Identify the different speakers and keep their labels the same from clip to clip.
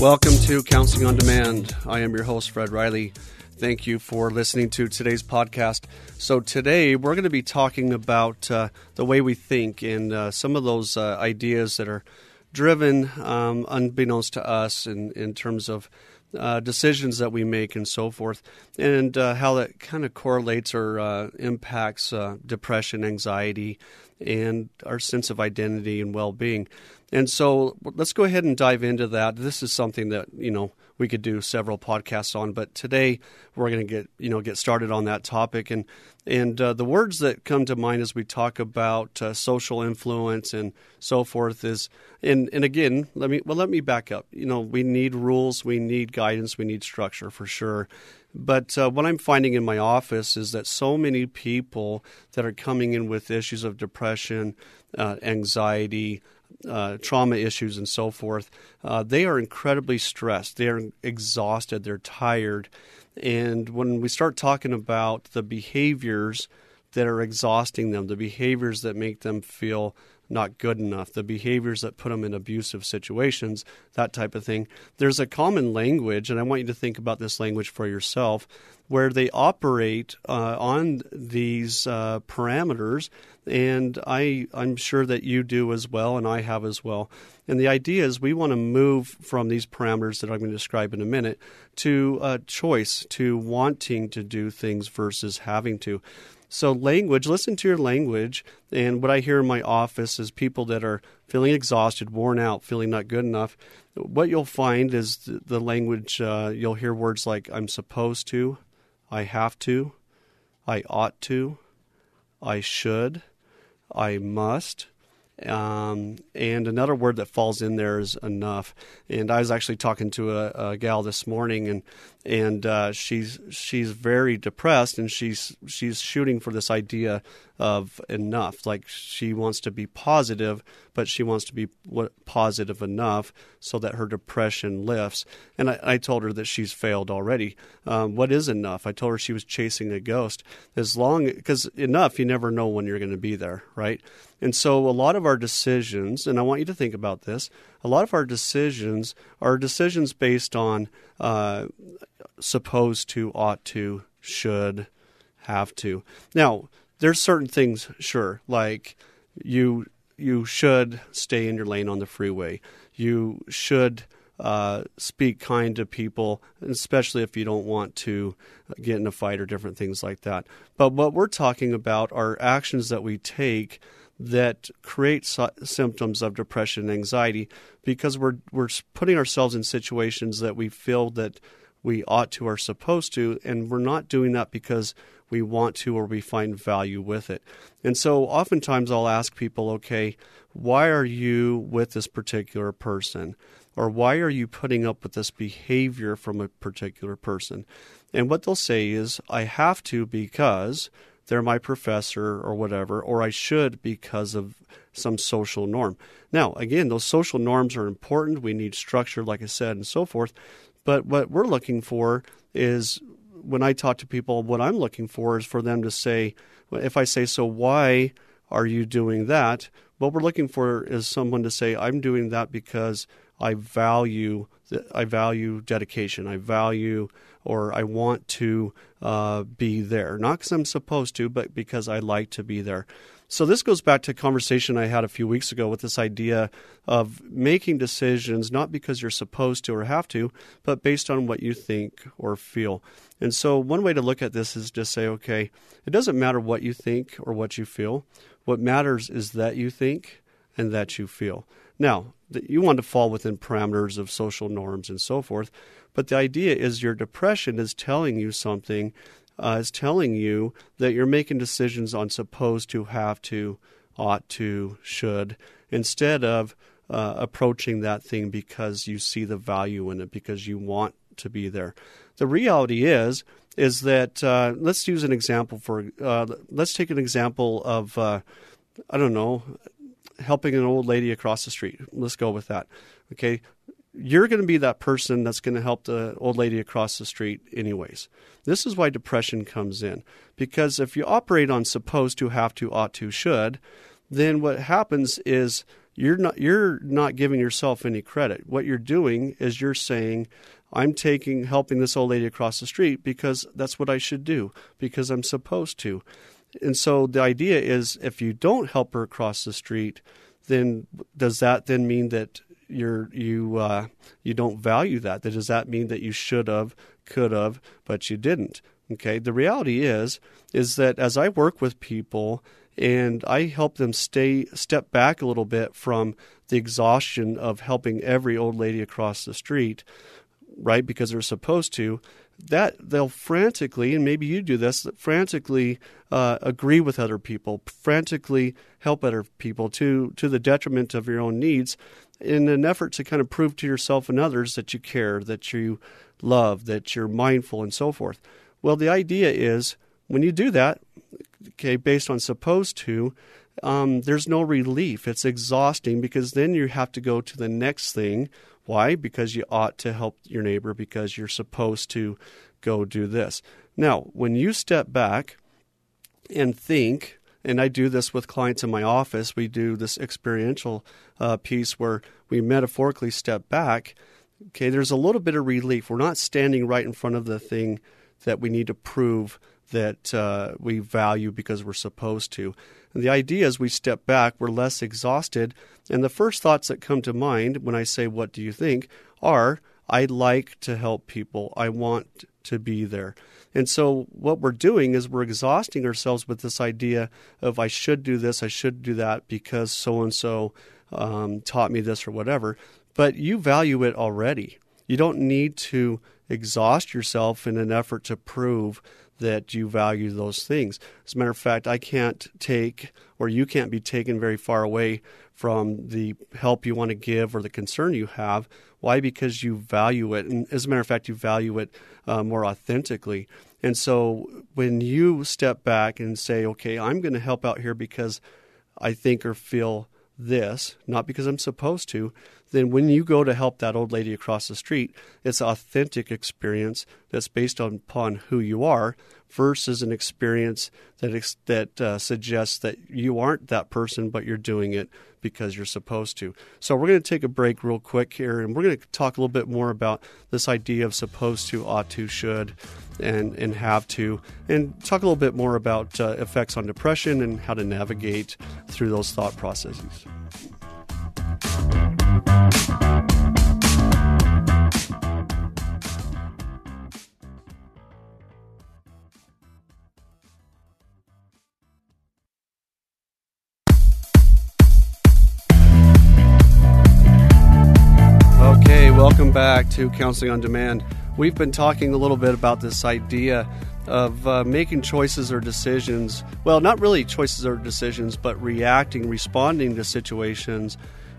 Speaker 1: Welcome to Counseling on Demand. I am your host, Fred Riley. Thank you for listening to today's podcast. So, today we're going to be talking about uh, the way we think and uh, some of those uh, ideas that are driven um, unbeknownst to us in, in terms of uh, decisions that we make and so forth, and uh, how that kind of correlates or uh, impacts depression, anxiety, and our sense of identity and well being. And so let's go ahead and dive into that. This is something that, you know, we could do several podcasts on, but today we're going to get, you know, get started on that topic and and uh, the words that come to mind as we talk about uh, social influence and so forth is and and again, let me well let me back up. You know, we need rules, we need guidance, we need structure for sure. But uh, what I'm finding in my office is that so many people that are coming in with issues of depression, uh, anxiety, uh, trauma issues and so forth, uh, they are incredibly stressed. They are exhausted. They're tired. And when we start talking about the behaviors that are exhausting them, the behaviors that make them feel not good enough, the behaviors that put them in abusive situations, that type of thing. There's a common language, and I want you to think about this language for yourself, where they operate uh, on these uh, parameters, and I, I'm sure that you do as well, and I have as well. And the idea is we want to move from these parameters that I'm going to describe in a minute to a choice, to wanting to do things versus having to. So, language, listen to your language. And what I hear in my office is people that are feeling exhausted, worn out, feeling not good enough. What you'll find is the language, uh, you'll hear words like, I'm supposed to, I have to, I ought to, I should, I must. Um, and another word that falls in there is enough. And I was actually talking to a, a gal this morning, and and uh, she's she's very depressed, and she's she's shooting for this idea of enough. Like she wants to be positive, but she wants to be positive enough so that her depression lifts. And I, I told her that she's failed already. Um, what is enough? I told her she was chasing a ghost. As long because enough, you never know when you're going to be there, right? And so a lot of our decisions, and I want you to think about this, a lot of our decisions are decisions based on uh, supposed to, ought to, should, have to. Now, there's certain things, sure, like you you should stay in your lane on the freeway. You should uh, speak kind to people, especially if you don't want to get in a fight or different things like that. But what we're talking about are actions that we take that create symptoms of depression and anxiety because we're we're putting ourselves in situations that we feel that we ought to or supposed to and we're not doing that because we want to or we find value with it. And so oftentimes I'll ask people, okay, why are you with this particular person? Or why are you putting up with this behavior from a particular person? And what they'll say is, I have to because they're my professor or whatever, or I should because of some social norm. Now, again, those social norms are important. We need structure, like I said, and so forth. But what we're looking for is when I talk to people, what I'm looking for is for them to say, if I say, so why are you doing that? What we're looking for is someone to say, I'm doing that because I value I value dedication. I value or I want to uh, be there, not because I'm supposed to, but because I like to be there. So this goes back to a conversation I had a few weeks ago with this idea of making decisions not because you're supposed to or have to, but based on what you think or feel. And so one way to look at this is to say, okay, it doesn't matter what you think or what you feel. What matters is that you think and that you feel. Now, you want to fall within parameters of social norms and so forth, but the idea is your depression is telling you something, uh, is telling you that you're making decisions on supposed to, have to, ought to, should, instead of uh, approaching that thing because you see the value in it, because you want to be there. The reality is, is that uh, let's use an example for, uh, let's take an example of, uh, I don't know, helping an old lady across the street. Let's go with that. Okay. You're going to be that person that's going to help the old lady across the street, anyways. This is why depression comes in. Because if you operate on supposed to, have to, ought to, should, then what happens is you're not you're not giving yourself any credit. What you're doing is you're saying, I'm taking helping this old lady across the street because that's what I should do because I'm supposed to. And so the idea is if you don't help her across the street, then does that then mean that you're you uh, you don't value that? That does that mean that you should have, could have, but you didn't? Okay. The reality is is that as I work with people and I help them stay step back a little bit from the exhaustion of helping every old lady across the street, right? Because they're supposed to. That they'll frantically, and maybe you do this, frantically uh, agree with other people, frantically help other people to to the detriment of your own needs, in an effort to kind of prove to yourself and others that you care, that you love, that you're mindful, and so forth. Well, the idea is when you do that, okay, based on supposed to, um, there's no relief. It's exhausting because then you have to go to the next thing. Why? Because you ought to help your neighbor because you're supposed to go do this. Now, when you step back and think, and I do this with clients in my office, we do this experiential uh, piece where we metaphorically step back. Okay, there's a little bit of relief. We're not standing right in front of the thing that we need to prove that uh, we value because we're supposed to. And the idea is we step back, we're less exhausted, and the first thoughts that come to mind when I say, What do you think? are, I'd like to help people, I want to be there. And so, what we're doing is we're exhausting ourselves with this idea of I should do this, I should do that because so and so taught me this or whatever. But you value it already. You don't need to exhaust yourself in an effort to prove that you value those things. As a matter of fact, I can't take, or you can't be taken very far away from the help you want to give or the concern you have. Why? Because you value it. And as a matter of fact, you value it uh, more authentically. And so when you step back and say, okay, I'm going to help out here because I think or feel this, not because I'm supposed to, then when you go to help that old lady across the street, it's authentic experience that's based upon who you are versus an experience that that uh, suggests that you aren't that person, but you're doing it because you're supposed to. So we're going to take a break real quick here, and we're going to talk a little bit more about this idea of supposed to, ought to, should, and and have to, and talk a little bit more about uh, effects on depression and how to navigate through those thought processes. Welcome back to Counseling on Demand. We've been talking a little bit about this idea of uh, making choices or decisions. Well, not really choices or decisions, but reacting, responding to situations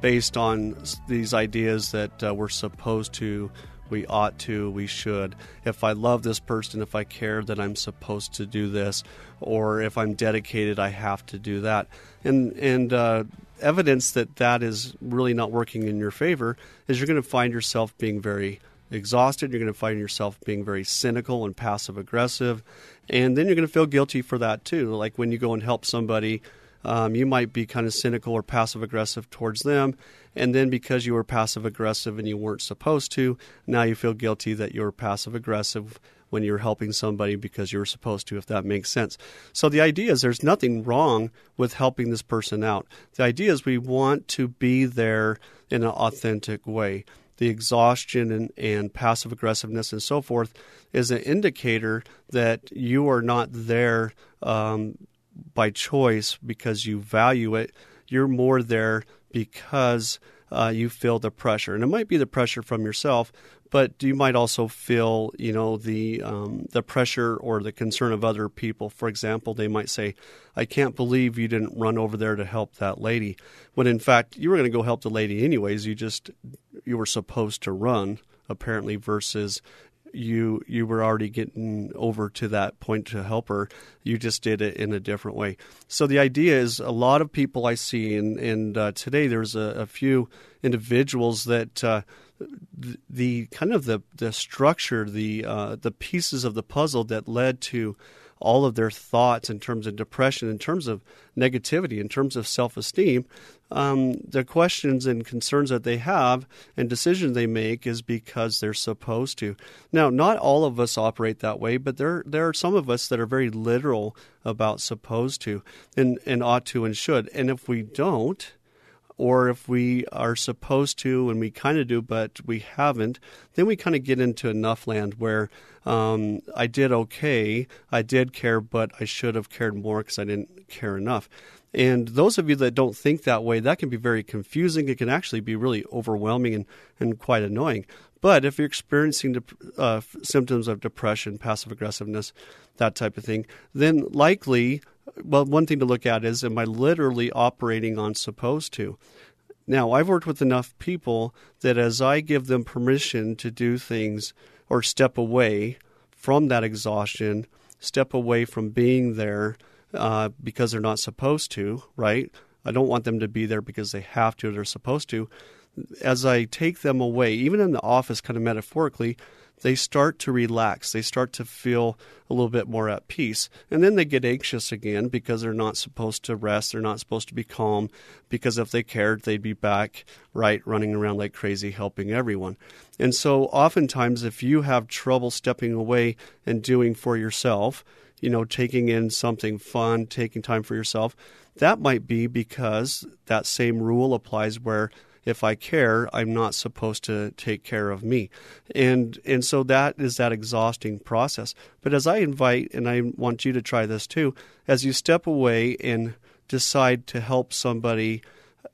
Speaker 1: based on these ideas that uh, we're supposed to, we ought to, we should. If I love this person, if I care, then I'm supposed to do this, or if I'm dedicated, I have to do that. And and uh, evidence that that is really not working in your favor is you're going to find yourself being very exhausted. You're going to find yourself being very cynical and passive aggressive, and then you're going to feel guilty for that too. Like when you go and help somebody um, you might be kind of cynical or passive aggressive towards them. And then because you were passive aggressive and you weren't supposed to, now you feel guilty that you were passive aggressive when you're helping somebody because you're supposed to, if that makes sense. So the idea is there's nothing wrong with helping this person out. The idea is we want to be there in an authentic way. The exhaustion and, and passive aggressiveness and so forth is an indicator that you are not there um, by choice because you value it. You're more there because uh, you feel the pressure, and it might be the pressure from yourself, but you might also feel, you know, the um, the pressure or the concern of other people. For example, they might say, "I can't believe you didn't run over there to help that lady," when in fact you were going to go help the lady anyways. You just you were supposed to run apparently versus you you were already getting over to that point to help her. You just did it in a different way. So the idea is a lot of people I see, and and uh, today there's a, a, few individuals that. Uh, the, the, kind of the the structure, the uh, the pieces of the puzzle that led to all of their thoughts in terms of depression, in terms of negativity, in terms of self esteem, um, the questions and concerns that they have and decisions they make is because they're supposed to. Now, not all of us operate that way, but there there are some of us that are very literal about supposed to and, and ought to and should. And if we don't, or if we are supposed to and we kind of do but we haven't, then we kind of get into enough land where um, I did okay, I did care, but I should have cared more because I didn't care enough. And those of you that don't think that way, that can be very confusing. It can actually be really overwhelming and, and quite annoying. But if you're experiencing uh, symptoms of depression, passive aggressiveness, that type of thing, then likely, well, one thing to look at is am I literally operating on supposed to? Now, I've worked with enough people that as I give them permission to do things or step away from that exhaustion, step away from being there, uh, because they're not supposed to, right? I don't want them to be there because they have to or they're supposed to. As I take them away, even in the office, kind of metaphorically, they start to relax. They start to feel a little bit more at peace. And then they get anxious again because they're not supposed to rest. They're not supposed to be calm because if they cared, they'd be back, right, running around like crazy, helping everyone. And so, oftentimes, if you have trouble stepping away and doing for yourself, you know, taking in something fun, taking time for yourself, that might be because that same rule applies where if I care, I'm not supposed to take care of me. And and so that is that exhausting process. But as I invite and I want you to try this too, as you step away and decide to help somebody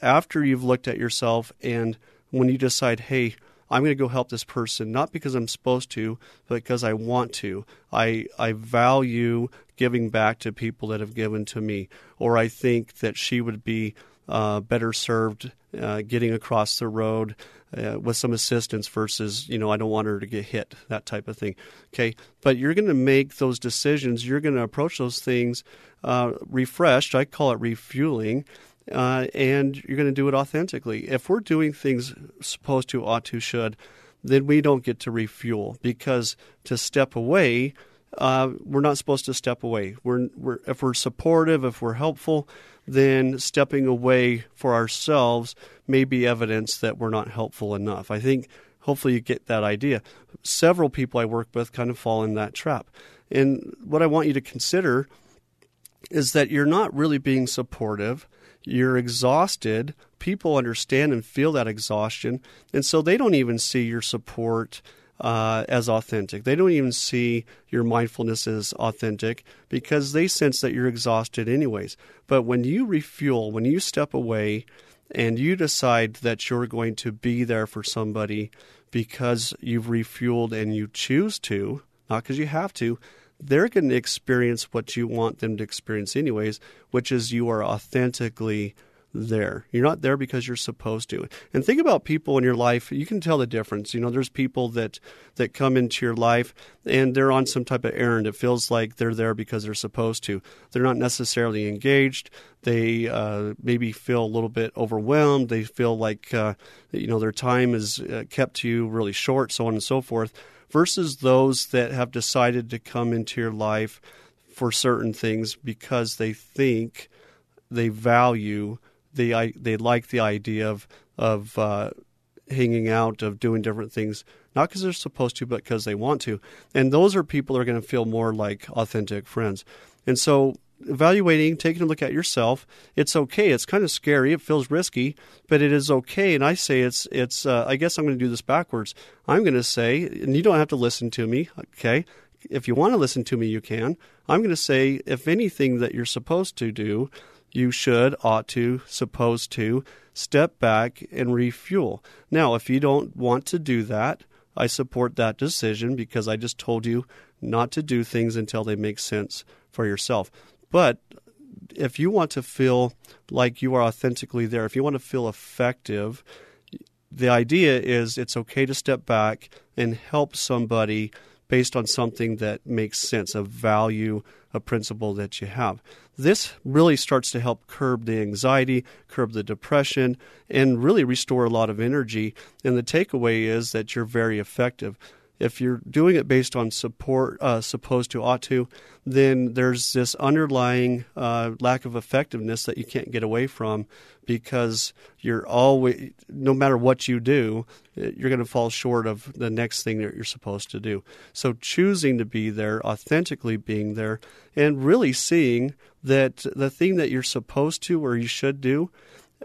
Speaker 1: after you've looked at yourself and when you decide, hey, I'm going to go help this person not because I'm supposed to, but because I want to. I I value giving back to people that have given to me, or I think that she would be uh, better served uh, getting across the road uh, with some assistance versus you know I don't want her to get hit that type of thing. Okay, but you're going to make those decisions. You're going to approach those things uh, refreshed. I call it refueling uh, and you're going to do it authentically. If we're doing things supposed to, ought to, should, then we don't get to refuel because to step away, uh, we're not supposed to step away. We're, we're, if we're supportive, if we're helpful, then stepping away for ourselves may be evidence that we're not helpful enough. I think hopefully you get that idea. Several people I work with kind of fall in that trap. And what I want you to consider is that you're not really being supportive you're exhausted. People understand and feel that exhaustion, and so they don't even see your support uh, as authentic. They don't even see your mindfulness as authentic because they sense that you're exhausted, anyways. But when you refuel, when you step away and you decide that you're going to be there for somebody because you've refueled and you choose to, not because you have to, they're going to experience what you want them to experience anyways, which is you are authentically there. You're not there because you're supposed to. And think about people in your life. You can tell the difference. You know, there's people that that come into your life and they're on some type of errand. It feels like they're there because they're supposed to. They're not necessarily engaged. They uh, maybe feel a little bit overwhelmed. They feel like uh, you know their time is uh, kept to you really short, so on and so forth versus those that have decided to come into your life for certain things because they think they value they they like the idea of of uh, hanging out of doing different things not because they're supposed to but because they want to and those are people that are going to feel more like authentic friends and so evaluating, taking a look at yourself. It's okay. It's kind of scary. It feels risky, but it is okay. And I say it's it's. Uh, I guess I'm going to do this backwards. I'm going to say, and you don't have to listen to me. Okay, if you want to listen to me, you can. I'm going to say, if anything that you're supposed to do, you should, ought to, supposed to step back and refuel. Now, if you don't want to do that, I support that decision because I just told you not to do things until they make sense for yourself. But if you want to feel like you are authentically there, if you want to feel effective, the idea is it's okay to step back and help somebody based on something that makes sense, a value, a principle that you have. This really starts to help curb the anxiety, curb the depression, and really restore a lot of energy. And the takeaway is that you're very effective if you're doing it based on support, uh, supposed to, ought to, then there's this underlying uh, lack of effectiveness that you can't get away from because you're always, no matter what you do, you're going to fall short of the next thing that you're supposed to do. So choosing to be there, authentically being there, and really seeing that the thing that you're supposed to or you should do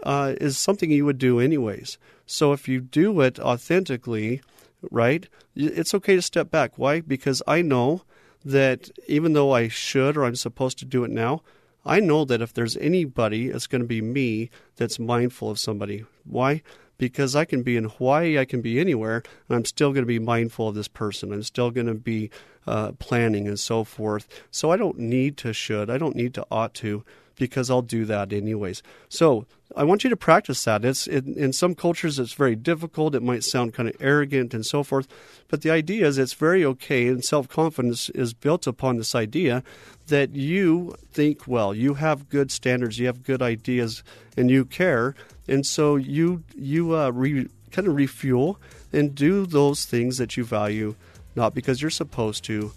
Speaker 1: uh, is something you would do anyways. So if you do it authentically, right? It's okay to step back. Why? Because I know that even though I should or I'm supposed to do it now, I know that if there's anybody, it's going to be me that's mindful of somebody. Why? Because I can be in Hawaii, I can be anywhere, and I'm still going to be mindful of this person. I'm still going to be uh, planning and so forth. So I don't need to should, I don't need to ought to because I'll do that anyways. So I want you to practice that. It's in, in some cultures it's very difficult. It might sound kind of arrogant and so forth, but the idea is it's very okay. And self confidence is built upon this idea that you think well, you have good standards, you have good ideas, and you care, and so you you uh, re, kind of refuel and do those things that you value, not because you're supposed to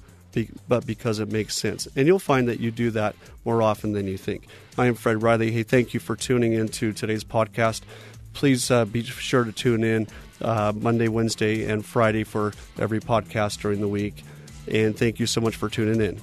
Speaker 1: but because it makes sense. And you'll find that you do that more often than you think. I am Fred Riley. Hey, thank you for tuning in to today's podcast. Please uh, be sure to tune in uh, Monday, Wednesday, and Friday for every podcast during the week. And thank you so much for tuning in.